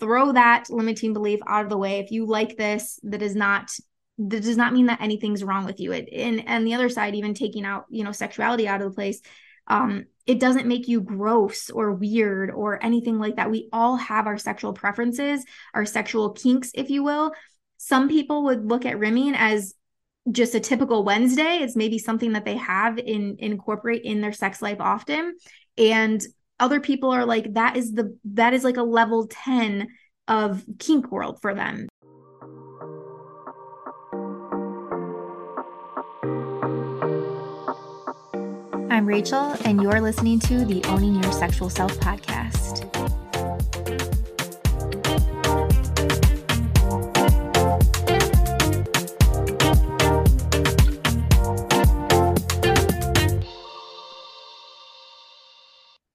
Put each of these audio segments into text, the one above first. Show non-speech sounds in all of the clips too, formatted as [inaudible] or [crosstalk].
throw that limiting belief out of the way. If you like this, that is not that does not mean that anything's wrong with you. It and and the other side, even taking out, you know, sexuality out of the place, um, it doesn't make you gross or weird or anything like that. We all have our sexual preferences, our sexual kinks, if you will. Some people would look at rimming as just a typical Wednesday. It's maybe something that they have in incorporate in their sex life often. And other people are like, that is the that is like a level 10 of kink world for them. I'm Rachel, and you're listening to the Owning Your Sexual Self podcast.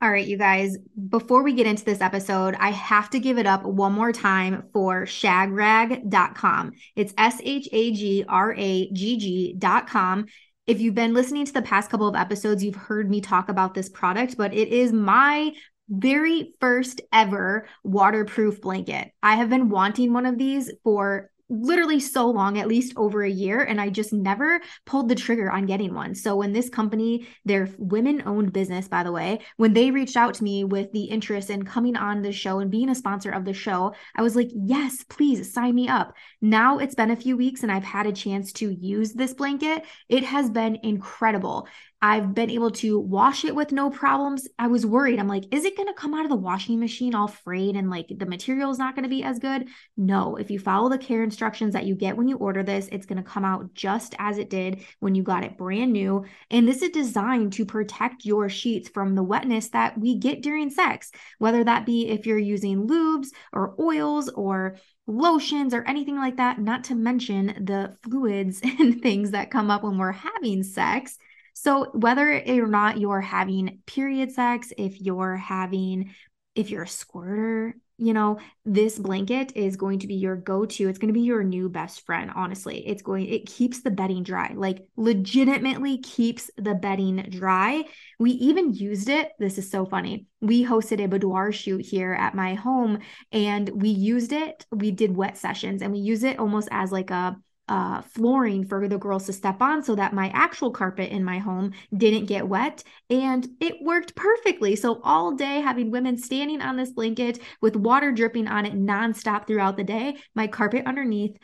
All right, you guys, before we get into this episode, I have to give it up one more time for shagragg.com. It's S H A G R A G G.com. If you've been listening to the past couple of episodes, you've heard me talk about this product, but it is my very first ever waterproof blanket. I have been wanting one of these for literally so long, at least over a year, and I just never pulled the trigger on getting one. So when this company, their women-owned business, by the way, when they reached out to me with the interest in coming on the show and being a sponsor of the show, I was like, yes, please sign me up. Now it's been a few weeks and I've had a chance to use this blanket. It has been incredible. I've been able to wash it with no problems. I was worried. I'm like, is it going to come out of the washing machine all frayed and like the material is not going to be as good? No, if you follow the care instructions that you get when you order this, it's going to come out just as it did when you got it brand new. And this is designed to protect your sheets from the wetness that we get during sex, whether that be if you're using lubes or oils or lotions or anything like that, not to mention the fluids [laughs] and things that come up when we're having sex. So, whether or not you're having period sex, if you're having, if you're a squirter, you know, this blanket is going to be your go to. It's going to be your new best friend, honestly. It's going, it keeps the bedding dry, like legitimately keeps the bedding dry. We even used it. This is so funny. We hosted a boudoir shoot here at my home and we used it. We did wet sessions and we use it almost as like a, uh, flooring for the girls to step on so that my actual carpet in my home didn't get wet. And it worked perfectly. So, all day having women standing on this blanket with water dripping on it nonstop throughout the day, my carpet underneath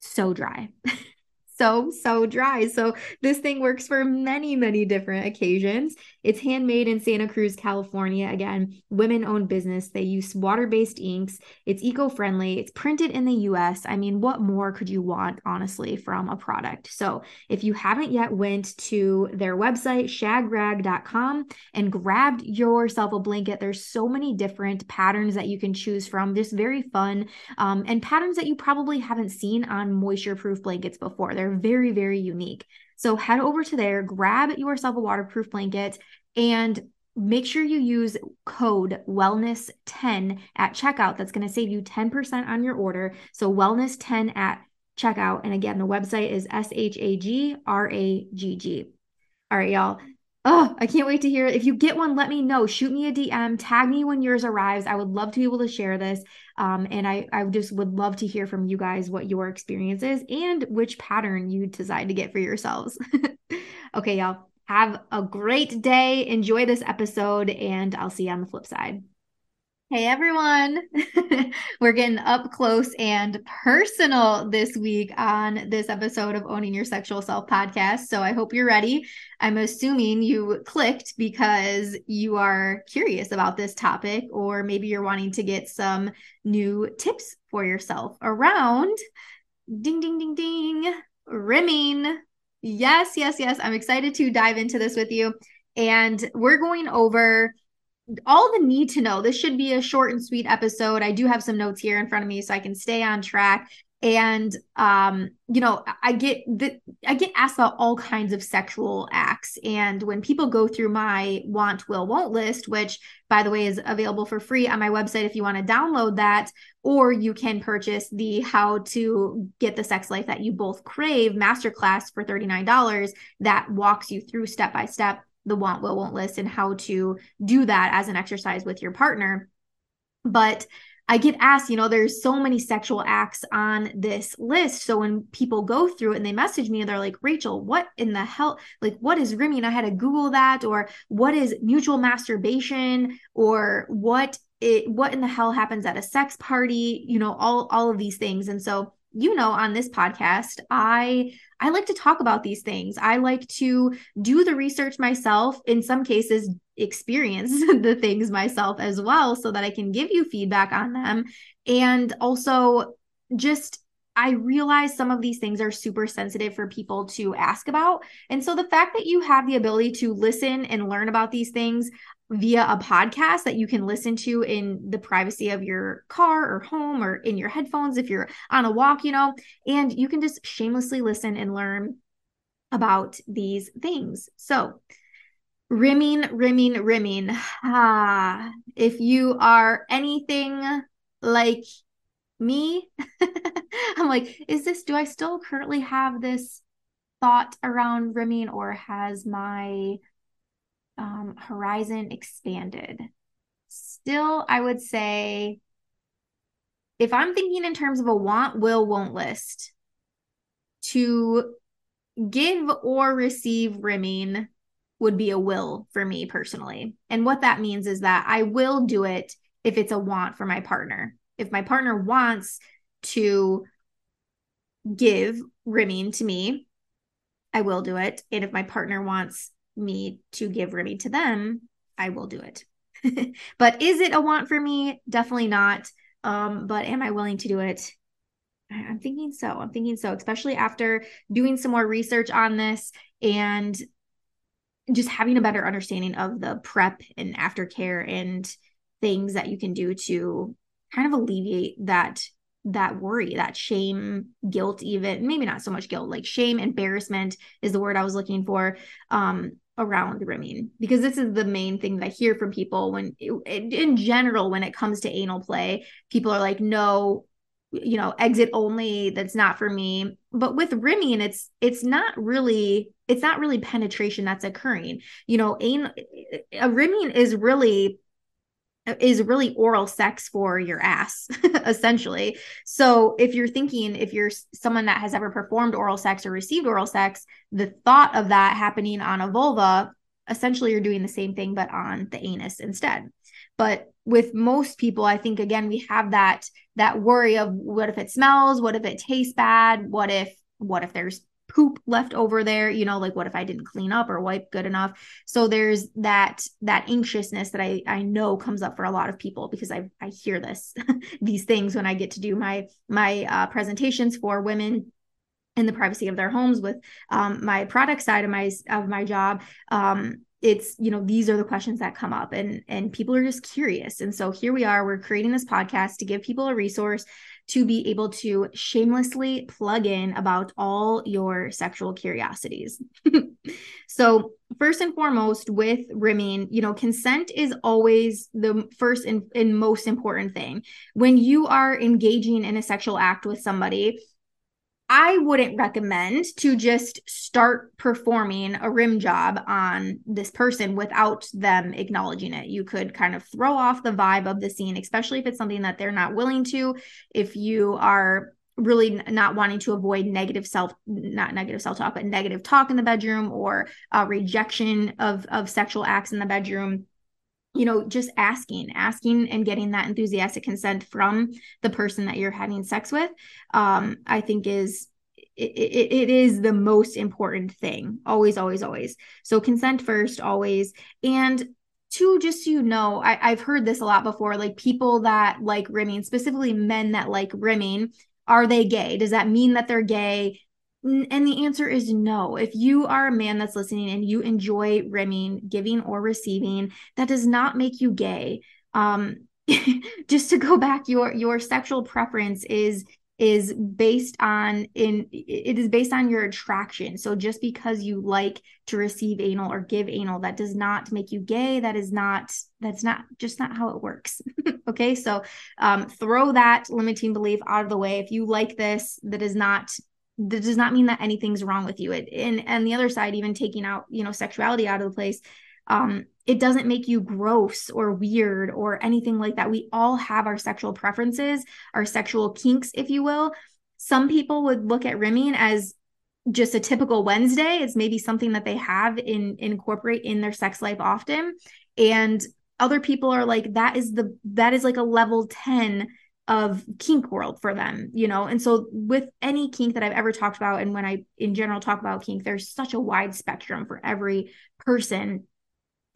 so dry. [laughs] so, so dry. So, this thing works for many, many different occasions. It's handmade in Santa Cruz, California. Again, women owned business. They use water based inks. It's eco friendly. It's printed in the US. I mean, what more could you want, honestly, from a product? So, if you haven't yet went to their website, shagragg.com, and grabbed yourself a blanket, there's so many different patterns that you can choose from. Just very fun um, and patterns that you probably haven't seen on moisture proof blankets before. They're they're very, very unique. So head over to there, grab yourself a waterproof blanket, and make sure you use code wellness10 at checkout. That's going to save you 10% on your order. So wellness10 at checkout. And again, the website is S H A G R A G G. All right, y'all. Oh, I can't wait to hear. it. If you get one, let me know. Shoot me a DM, tag me when yours arrives. I would love to be able to share this. Um, and I, I just would love to hear from you guys what your experience is and which pattern you decide to get for yourselves. [laughs] okay, y'all. Have a great day. Enjoy this episode, and I'll see you on the flip side. Hey everyone. [laughs] We're getting up close and personal this week on this episode of Owning Your Sexual Self podcast. So I hope you're ready. I'm assuming you clicked because you are curious about this topic, or maybe you're wanting to get some new tips for yourself around ding, ding, ding, ding, rimming. Yes, yes, yes. I'm excited to dive into this with you. And we're going over all the need to know. This should be a short and sweet episode. I do have some notes here in front of me so I can stay on track. And um, you know, I get the I get asked about all kinds of sexual acts. And when people go through my want, will, won't list, which by the way is available for free on my website if you want to download that, or you can purchase the how to get the sex life that you both crave masterclass for $39 that walks you through step by step the want, will, won't list and how to do that as an exercise with your partner. But I get asked, you know, there's so many sexual acts on this list. So when people go through it and they message me they're like, Rachel, what in the hell? Like, what is? And I had to Google that, or what is mutual masturbation, or what it what in the hell happens at a sex party, you know, all all of these things. And so you know on this podcast i i like to talk about these things i like to do the research myself in some cases experience [laughs] the things myself as well so that I can give you feedback on them. And also just I realize some of these things are super sensitive for people to ask about. And so the fact that you have the ability to listen and learn about these things via a podcast that you can listen to in the privacy of your car or home or in your headphones if you're on a walk, you know, and you can just shamelessly listen and learn about these things. So, rimming, rimming, rimming. Ah, if you are anything like me, [laughs] I'm like, is this, do I still currently have this thought around rimming or has my um, horizon expanded? Still, I would say if I'm thinking in terms of a want, will, won't list, to give or receive rimming would be a will for me personally. And what that means is that I will do it if it's a want for my partner. If my partner wants to give rimming to me, I will do it. And if my partner wants me to give rimming to them, I will do it. [laughs] but is it a want for me? Definitely not. Um, but am I willing to do it? I'm thinking so. I'm thinking so, especially after doing some more research on this and just having a better understanding of the prep and aftercare and things that you can do to kind of alleviate that that worry that shame guilt even maybe not so much guilt like shame embarrassment is the word i was looking for um around rimming because this is the main thing that i hear from people when in general when it comes to anal play people are like no you know exit only that's not for me. But with rimming it's it's not really it's not really penetration that's occurring. You know anal, a rimming is really is really oral sex for your ass [laughs] essentially. So if you're thinking if you're someone that has ever performed oral sex or received oral sex the thought of that happening on a vulva essentially you're doing the same thing but on the anus instead. But with most people i think again we have that that worry of what if it smells? What if it tastes bad? What if what if there's poop left over there you know like what if i didn't clean up or wipe good enough? So there's that that anxiousness that i i know comes up for a lot of people because i i hear this [laughs] these things when i get to do my my uh, presentations for women in the privacy of their homes with um, my product side of my of my job. Um, it's you know these are the questions that come up and and people are just curious. And so here we are we're creating this podcast to give people a resource to be able to shamelessly plug in about all your sexual curiosities. [laughs] So first and foremost with rimming you know consent is always the first and, and most important thing. When you are engaging in a sexual act with somebody I wouldn't recommend to just start performing a rim job on this person without them acknowledging it. You could kind of throw off the vibe of the scene, especially if it's something that they're not willing to. If you are really not wanting to avoid negative self not negative self talk but negative talk in the bedroom or uh, rejection of of sexual acts in the bedroom you know just asking asking and getting that enthusiastic consent from the person that you're having sex with um i think is it, it, it is the most important thing. Always always always. So consent first always. And two just so you know I, i've heard this a lot before like people that like rimming specifically men that like rimming are they gay? Does that mean that they're gay and the answer is no. If you are a man that's listening and you enjoy rimming, giving or receiving, that does not make you gay. Um, [laughs] just to go back, your your sexual preference is is based on in it is based on your attraction. So just because you like to receive anal or give anal, that does not make you gay. That is not that's not just not how it works. [laughs] okay, so um, throw that limiting belief out of the way. If you like this, that is not that does not mean that anything's wrong with you. It and and the other side, even taking out, you know, sexuality out of the place, um, it doesn't make you gross or weird or anything like that. We all have our sexual preferences, our sexual kinks, if you will. Some people would look at rimming as just a typical Wednesday. It's maybe something that they have in incorporate in their sex life often. And other people are like, that is the that is like a level 10 of kink world for them, you know? And so with any kink that I've ever talked about, and when I in general talk about kink, there's such a wide spectrum for every person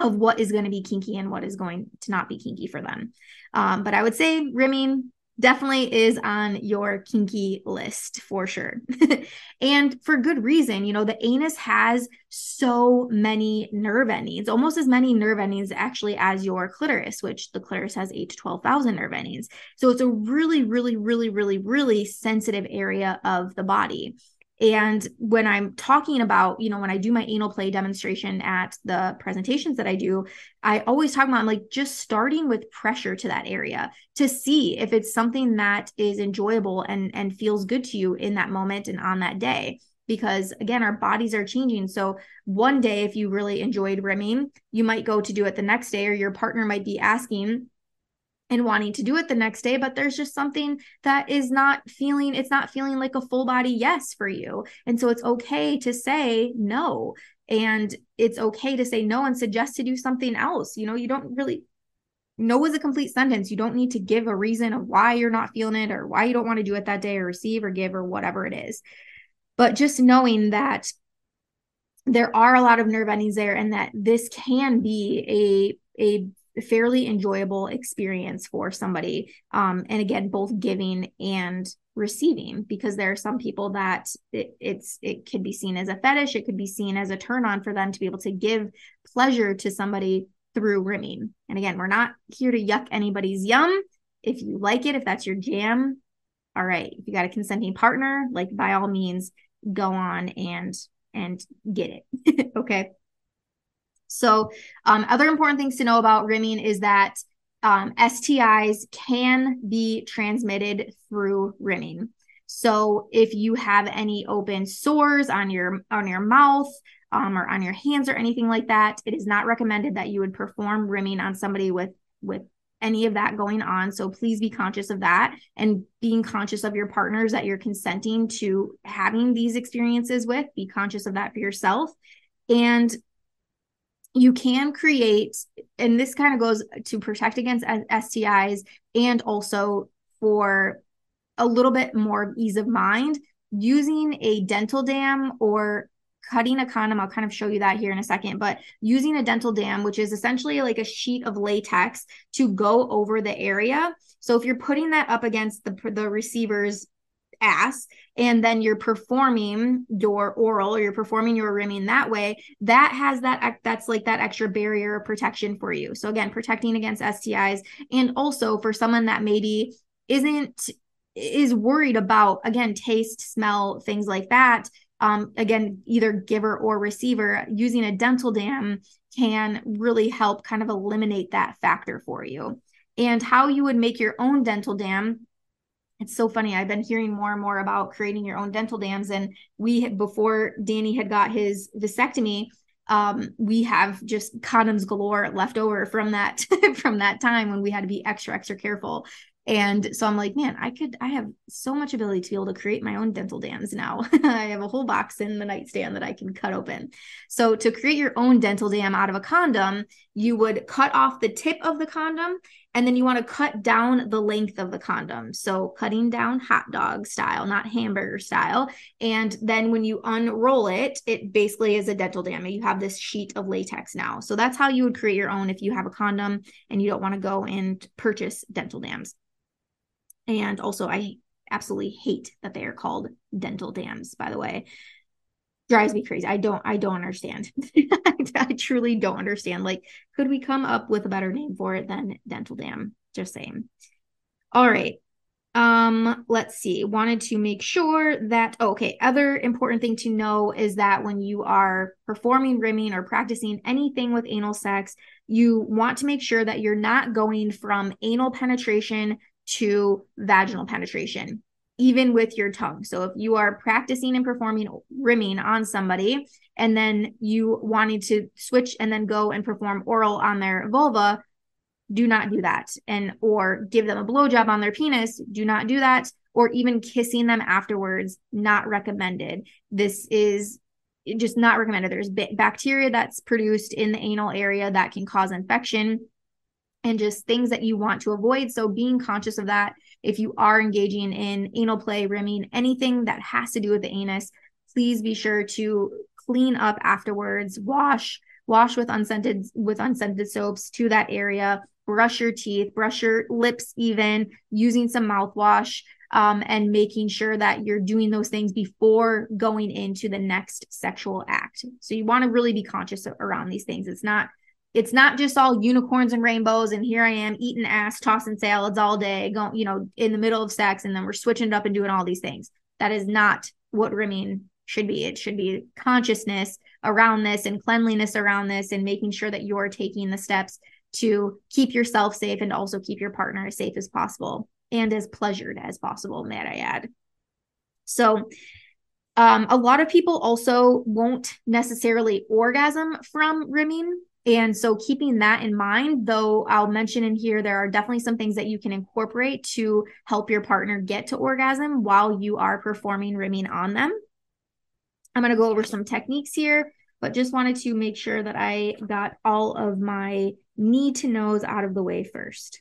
of what is going to be kinky and what is going to not be kinky for them. Um, but I would say rimming definitely is on your kinky list for sure. [laughs] and for good reason. You know, the anus has so many nerve endings, almost as many nerve endings actually as your clitoris, which the clitoris has 8 to 12,000 nerve endings. So it's a really, really, really, really, really sensitive area of the body. And when I'm talking about, you know, when I do my anal play demonstration at the presentations that I do, I always talk about I'm like just starting with pressure to that area to see if it's something that is enjoyable and and feels good to you in that moment and on that day. Because again our bodies are changing. So one day if you really enjoyed rimming you might go to do it the next day or your partner might be asking and wanting to do it the next day but there's just something that is not feeling it's not feeling like a full body yes for you. And so it's okay to say no. And it's okay to say no and suggest to do something else. You know you don't really no is a complete sentence. You don't need to give a reason of why you're not feeling it or why you don't want to do it that day or receive or give or whatever it is. But just knowing that there are a lot of nerve endings there and that this can be a a fairly enjoyable experience for somebody. Um, and again, both giving and receiving, because there are some people that it, it's it could be seen as a fetish, it could be seen as a turn on for them to be able to give pleasure to somebody through rimming. And again, we're not here to yuck anybody's yum. If you like it, if that's your jam, all right. If you got a consenting partner, like by all means, go on and and get it. [laughs] okay. So, um, other important things to know about rimming is that um, STIs can be transmitted through rimming. So, if you have any open sores on your on your mouth um, or on your hands or anything like that, it is not recommended that you would perform rimming on somebody with with any of that going on. So please be conscious of that and being conscious of your partners that you're consenting to having these experiences with. Be conscious of that for yourself. And you can create, and this kind of goes to protect against STIs and also for a little bit more ease of mind using a dental dam or cutting a condom. I'll kind of show you that here in a second, but using a dental dam, which is essentially like a sheet of latex to go over the area. So if you're putting that up against the, the receiver's ass and then you're performing your oral or you're performing your rimming that way that has that that's like that extra barrier of protection for you. So again protecting against stis and also for someone that maybe isn't is worried about again taste smell things like that um, again either giver or receiver using a dental dam can really help kind of eliminate that factor for you. And how you would make your own dental dam it's so funny. I've been hearing more and more about creating your own dental dams. And we, before Danny had got his vasectomy, um, we have just condoms galore left over from that [laughs] from that time when we had to be extra extra careful and so I'm like, man, I could, I have so much ability to be able to create my own dental dams now. [laughs] I have a whole box in the nightstand that I can cut open. So to create your own dental dam out of a condom, you would cut off the tip of the condom and then you want to cut down the length of the condom. So cutting down hot dog style, not hamburger style. And then when you unroll it, it basically is a dental dam. You have this sheet of latex now. So that's how you would create your own if you have a condom and you don't want to go and purchase dental dams. And also, I absolutely hate that they are called dental dams, by the way. Drives me crazy. I don't I don't understand. [laughs] I truly don't understand. Like, could we come up with a better name for it than dental dam? Just saying. All right. Um, let's see. Wanted to make sure that oh, okay, other important thing to know is that when you are performing rimming or practicing anything with anal sex, you want to make sure that you're not going from anal penetration to vaginal penetration. Even with your tongue. So if you are practicing and performing rimming on somebody and then you wanting to switch and then go and perform oral on their vulva, do not do that. And or give them a blowjob on their penis, do not do that. Or even kissing them afterwards, not recommended. This is just not recommended. There's bacteria that's produced in the anal area that can cause infection and just things that you want to avoid. So being conscious of that if you are engaging in anal play, rimming, anything that has to do with the anus, please be sure to clean up afterwards, wash, wash with unscented with unscented soaps to that area, brush your teeth, brush your lips even, using some mouthwash. Um, and making sure that you're doing those things before going into the next sexual act. So you want to really be conscious around these things. It's not it's not just all unicorns and rainbows and here I am eating ass, tossing salads all day, going, you know, in the middle of sex, and then we're switching it up and doing all these things. That is not what rimming should be. It should be consciousness around this and cleanliness around this and making sure that you're taking the steps to keep yourself safe and also keep your partner as safe as possible and as pleasured as possible, may I add. So um, a lot of people also won't necessarily orgasm from rimming and so, keeping that in mind, though, I'll mention in here there are definitely some things that you can incorporate to help your partner get to orgasm while you are performing rimming on them. I'm going to go over some techniques here, but just wanted to make sure that I got all of my need to knows out of the way first.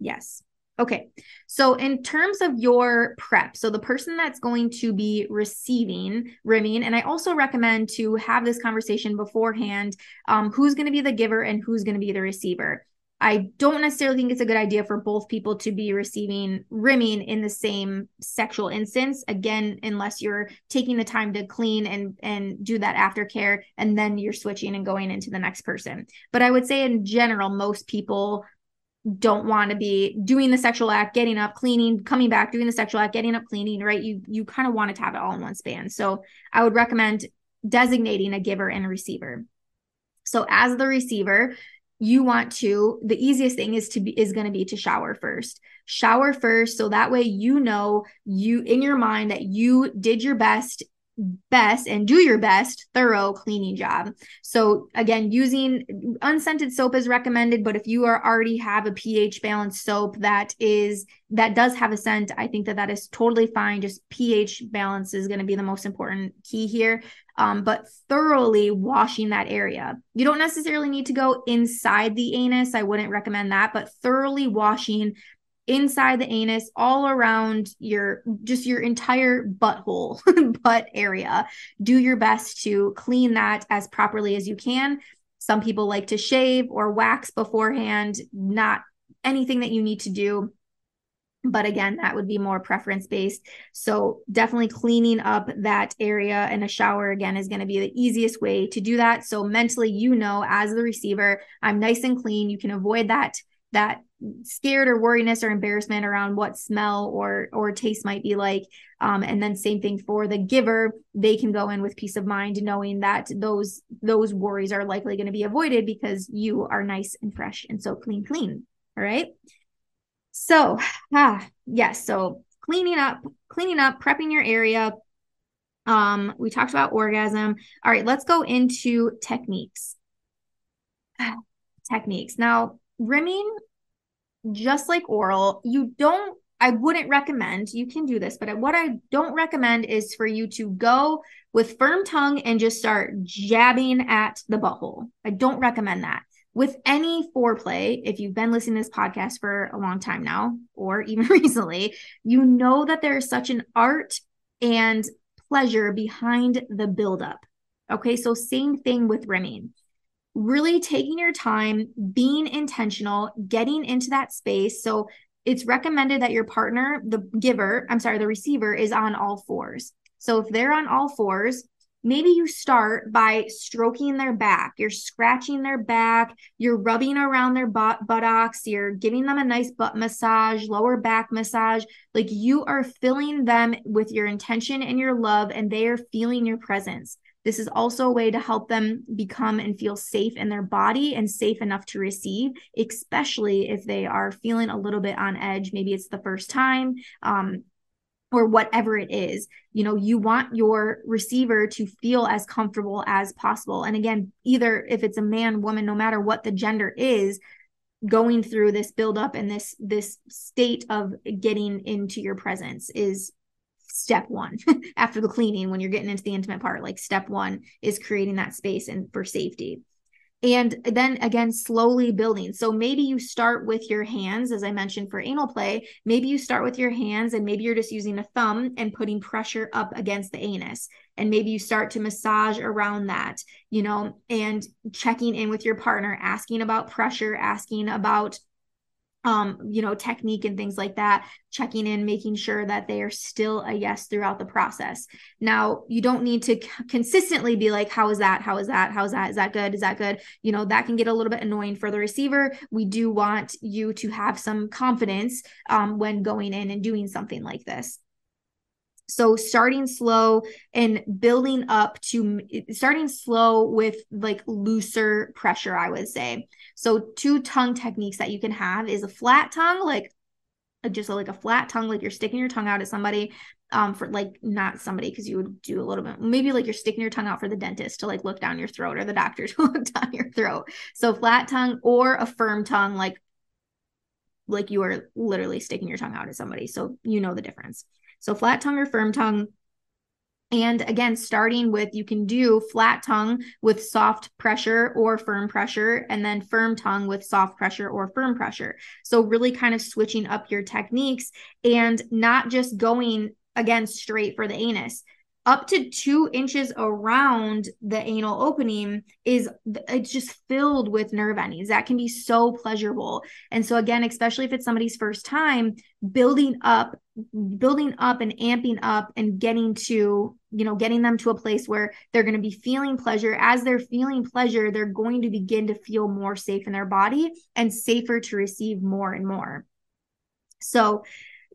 Yes. Okay. So, in terms of your prep, so the person that's going to be receiving rimming, and I also recommend to have this conversation beforehand um, who's going to be the giver and who's going to be the receiver. I don't necessarily think it's a good idea for both people to be receiving rimming in the same sexual instance. Again, unless you're taking the time to clean and and do that aftercare, and then you're switching and going into the next person. But I would say in general, most people don't want to be doing the sexual act, getting up, cleaning, coming back, doing the sexual act, getting up, cleaning, right? You you kind of want to have it all in one span. So I would recommend designating a giver and a receiver. So as the receiver, you want to the easiest thing is to be is going to be to shower first shower first so that way you know you in your mind that you did your best best and do your best thorough cleaning job. So again, using unscented soap is recommended, but if you are already have a pH balanced soap that is that does have a scent, I think that that is totally fine. Just pH balance is going to be the most important key here. Um, but thoroughly washing that area. You don't necessarily need to go inside the anus. I wouldn't recommend that, but thoroughly washing inside the anus, all around your just your entire butthole, [laughs] butt area. Do your best to clean that as properly as you can. Some people like to shave or wax beforehand, not anything that you need to do. But again, that would be more preference based. So, definitely cleaning up that area and a shower again is going to be the easiest way to do that. So, mentally, you know, as the receiver, I'm nice and clean. You can avoid that that scared or worriness or embarrassment around what smell or or taste might be like. Um, and then same thing for the giver. They can go in with peace of mind knowing that those those worries are likely going to be avoided because you are nice and fresh and so clean clean. All right? So ah yes so cleaning up cleaning up prepping your area. Um we talked about orgasm. All right let's go into techniques. [sighs] Techniques. Now rimming just like oral, you don't I wouldn't recommend, you can do this, but what I don't recommend is for you to go with firm tongue and just start jabbing at the butthole. I don't recommend that. With any foreplay, if you've been listening to this podcast for a long time now, or [laughs] even recently, you know that there is such an art and pleasure behind the buildup. Okay, so same thing with rimming really taking your time, being intentional, getting into that space. So it's recommended that your partner, the giver, I'm sorry, the receiver is on all fours. So if they're on all fours, maybe you start by stroking their back. You're scratching their back, you're rubbing around their butt, buttocks, you're giving them a nice butt massage, lower back massage. Like you are filling them with your intention and your love, and they are feeling your presence. This is also a way to help them become and feel safe in their body and safe enough to receive, especially if they are feeling a little bit on edge. Maybe it's the first time. Um, or whatever it is you know you want your receiver to feel as comfortable as possible and again either if it's a man woman no matter what the gender is going through this build up and this this state of getting into your presence is step one [laughs] after the cleaning when you're getting into the intimate part like step one is creating that space and for safety. And then again slowly building. So maybe you start with your hands as i mentioned for anal play maybe you start with your hands and maybe you're just using a thumb and putting pressure up against the anus. And maybe you start to massage around that you know and checking in with your partner asking about pressure asking about um, you know, technique and things like that, checking in, making sure that they are still a yes throughout the process. Now, you don't need to c- consistently be like, how is that? How is that? How is that? Is that good? Is that good? You know, that can get a little bit annoying for the receiver. We do want you to have some confidence um, when going in and doing something like this. So starting slow and building up to starting slow with like looser pressure, I would say. So two tongue techniques that you can have is a flat tongue, like just like a flat tongue, like you're sticking your tongue out at somebody, um, for like not somebody because you would do a little bit, maybe like you're sticking your tongue out for the dentist to like look down your throat or the doctor to [laughs] look down your throat. So flat tongue or a firm tongue, like like you are literally sticking your tongue out at somebody. So you know the difference. So flat tongue or firm tongue. And again, starting with you can do flat tongue with soft pressure or firm pressure, and then firm tongue with soft pressure or firm pressure. So, really kind of switching up your techniques and not just going again straight for the anus up to two inches around the anal opening is it's just filled with nerve endings that can be so pleasurable. And so again especially if it's somebody's first time building up building up and amping up and getting to you know getting them to a place where they're going to be feeling pleasure. As they're feeling pleasure they're going to begin to feel more safe in their body and safer to receive more and more. So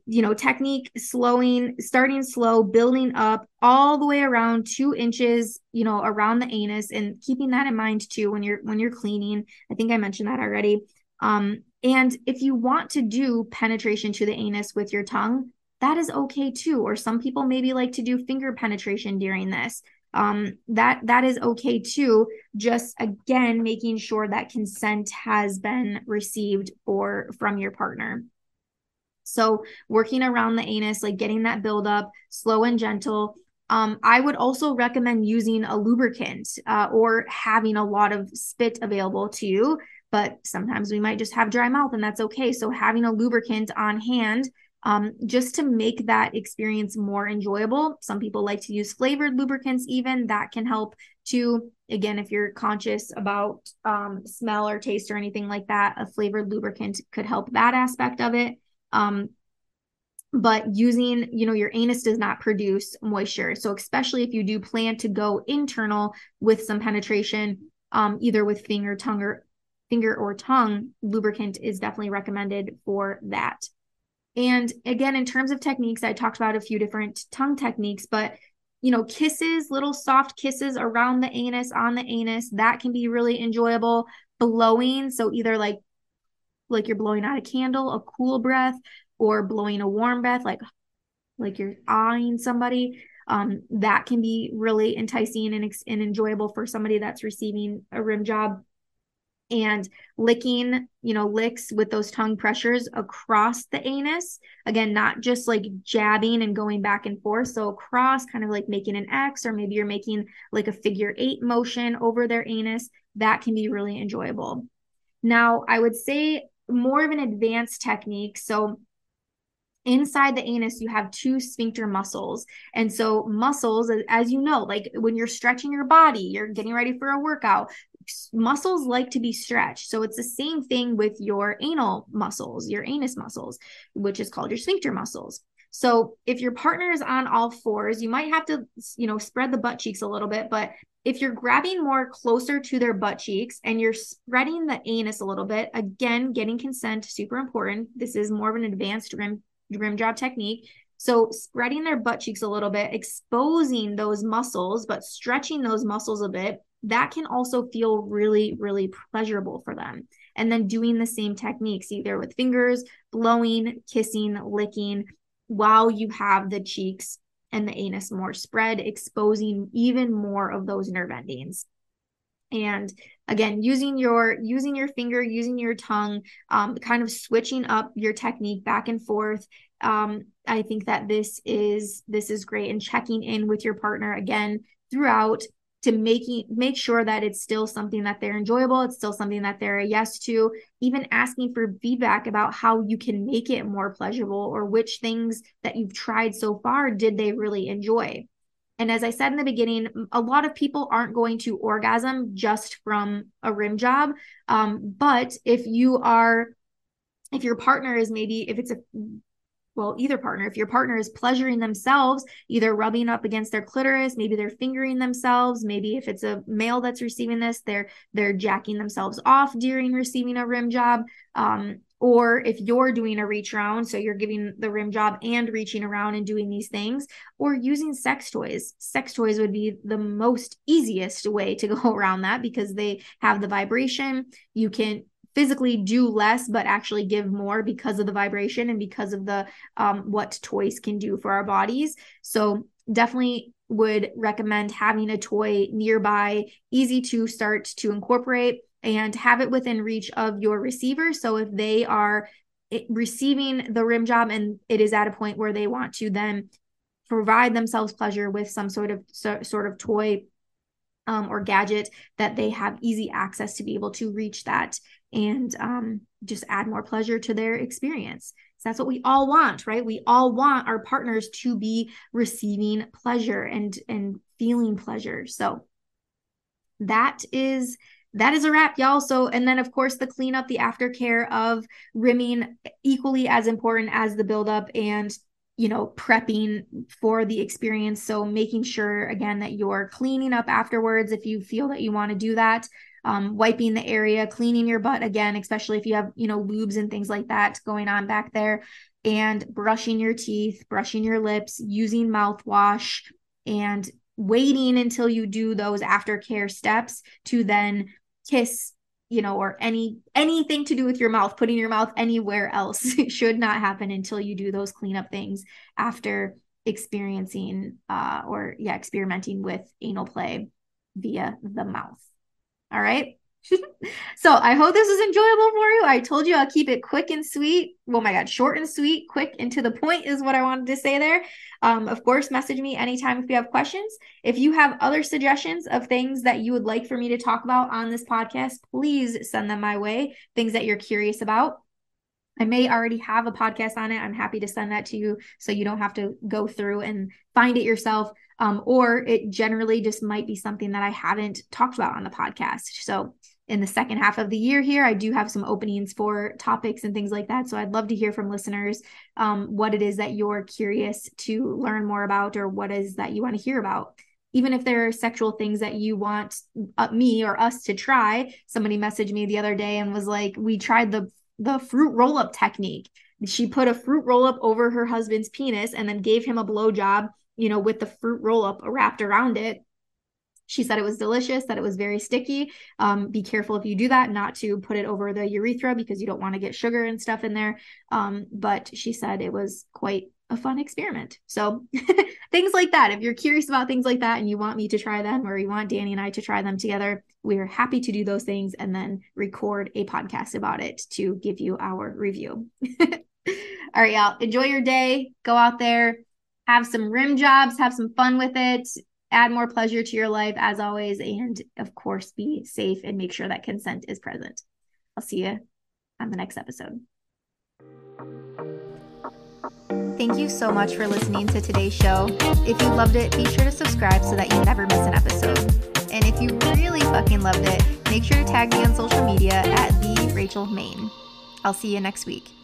you know, technique, slowing, starting slow, building up all the way around two inches, you know, around the anus and keeping that in mind too when you're when you're cleaning. I think I mentioned that already. Um, and if you want to do penetration to the anus with your tongue, that is okay too. Or some people maybe like to do finger penetration during this. Um, that that is okay too. Just again, making sure that consent has been received or from your partner. So working around the anus, like getting that buildup, slow and gentle. Um, I would also recommend using a lubricant uh, or having a lot of spit available to you. But sometimes we might just have dry mouth, and that's okay. So having a lubricant on hand um, just to make that experience more enjoyable. Some people like to use flavored lubricants, even that can help too. Again, if you're conscious about um, smell or taste or anything like that, a flavored lubricant could help that aspect of it. Um, but using, you know, your anus does not produce moisture. So, especially if you do plan to go internal with some penetration, um, either with finger, tongue, or finger or tongue, lubricant is definitely recommended for that. And again, in terms of techniques, I talked about a few different tongue techniques, but you know, kisses, little soft kisses around the anus, on the anus, that can be really enjoyable. Blowing, so either like like you're blowing out a candle, a cool breath, or blowing a warm breath, like like you're eyeing somebody. Um, that can be really enticing and, and enjoyable for somebody that's receiving a rim job and licking, you know, licks with those tongue pressures across the anus. Again, not just like jabbing and going back and forth. So across, kind of like making an X, or maybe you're making like a figure eight motion over their anus. That can be really enjoyable. Now, I would say more of an advanced technique. So inside the anus you have two sphincter muscles. And so muscles as you know like when you're stretching your body you're getting ready for a workout muscles like to be stretched. So it's the same thing with your anal muscles your anus muscles which is called your sphincter muscles. So if your partner is on all fours you might have to you know spread the butt cheeks a little bit but if you're grabbing more closer to their butt cheeks and you're spreading the anus a little bit, again, getting consent, super important. This is more of an advanced rim, rim job technique. So, spreading their butt cheeks a little bit, exposing those muscles, but stretching those muscles a bit, that can also feel really, really pleasurable for them. And then doing the same techniques, either with fingers, blowing, kissing, licking, while you have the cheeks and the anus more spread, exposing even more of those nerve endings. And again using your using your finger using your tongue um, kind of switching up your technique back and forth. Um, i think that this is this is great and checking in with your partner again throughout to making make sure that it's still something that they're enjoyable it's still something that they're a yes to even asking for feedback about how you can make it more pleasurable or which things that you've tried so far did they really enjoy and as I said in the beginning, a lot of people aren't going to orgasm just from a rim job. Um, but if you are, if your partner is maybe, if it's a, well, either partner, if your partner is pleasuring themselves, either rubbing up against their clitoris, maybe they're fingering themselves, maybe if it's a male that's receiving this, they're they're jacking themselves off during receiving a rim job. Um, or if you're doing a reach around, so you're giving the rim job and reaching around and doing these things, or using sex toys. Sex toys would be the most easiest way to go [laughs] around that because they have the vibration. You can physically do less but actually give more because of the vibration and because of the um, what toys can do for our bodies so definitely would recommend having a toy nearby easy to start to incorporate and have it within reach of your receiver. So if they are receiving the rim job and it is at a point where they want to then provide themselves pleasure with some sort of so, sort of toy um, or gadget that they have easy access to be able to reach that and um, just add more pleasure to their experience. So that's what we all want, right? We all want our partners to be receiving pleasure and and feeling pleasure. So that is that is a wrap, y'all. So, and then of course, the cleanup, the aftercare of rimming, equally as important as the buildup and you know prepping for the experience so making sure again that you're cleaning up afterwards if you feel that you want to do that um, wiping the area cleaning your butt again especially if you have you know lubes and things like that going on back there and brushing your teeth brushing your lips using mouthwash and waiting until you do those aftercare steps to then kiss you know or any anything to do with your mouth putting your mouth anywhere else [laughs] should not happen until you do those cleanup things after experiencing uh or yeah experimenting with anal play via the mouth all right [laughs] so I hope this was enjoyable for you. I told you I'll keep it quick and sweet. Oh my God, short and sweet, quick and to the point is what I wanted to say there. Um, of course, message me anytime if you have questions. If you have other suggestions of things that you would like for me to talk about on this podcast, please send them my way, things that you're curious about. I may already have a podcast on it. I'm happy to send that to you so you don't have to go through and find it yourself. Um, or it generally just might be something that I haven't talked about on the podcast. So in the second half of the year here. I do have some openings for topics and things like that. So I'd love to hear from listeners um, what it is that you're curious to learn more about or what is that you want to hear about. Even if there are sexual things that you want uh, me or us to try, somebody messaged me the other day and was like, "We tried the the fruit roll up technique. She put a fruit roll up over her husband's penis and then gave him a blow job, you know, with the fruit roll up wrapped around it she said it was delicious, that it was very sticky. Um, be careful if you do that, not to put it over the urethra because you don't want to get sugar and stuff in there. Um, but she said it was quite a fun experiment. So [laughs] things like that. If you're curious about things like that and you want me to try them or you want Danny and I to try them together, we are happy to do those things and then record a podcast about it to give you our review. [laughs] All right, y'all. Enjoy your day. Go out there, have some rim jobs, have some fun with it add more pleasure to your life as always. And of course, be safe and make sure that consent is present. I'll see you on the next episode. Thank you so much for listening to today's show. If you loved it, be sure to subscribe so that you never miss an episode. And if you really fucking loved it, make sure to tag me on social media at the Rachel Maine. I'll see you next week.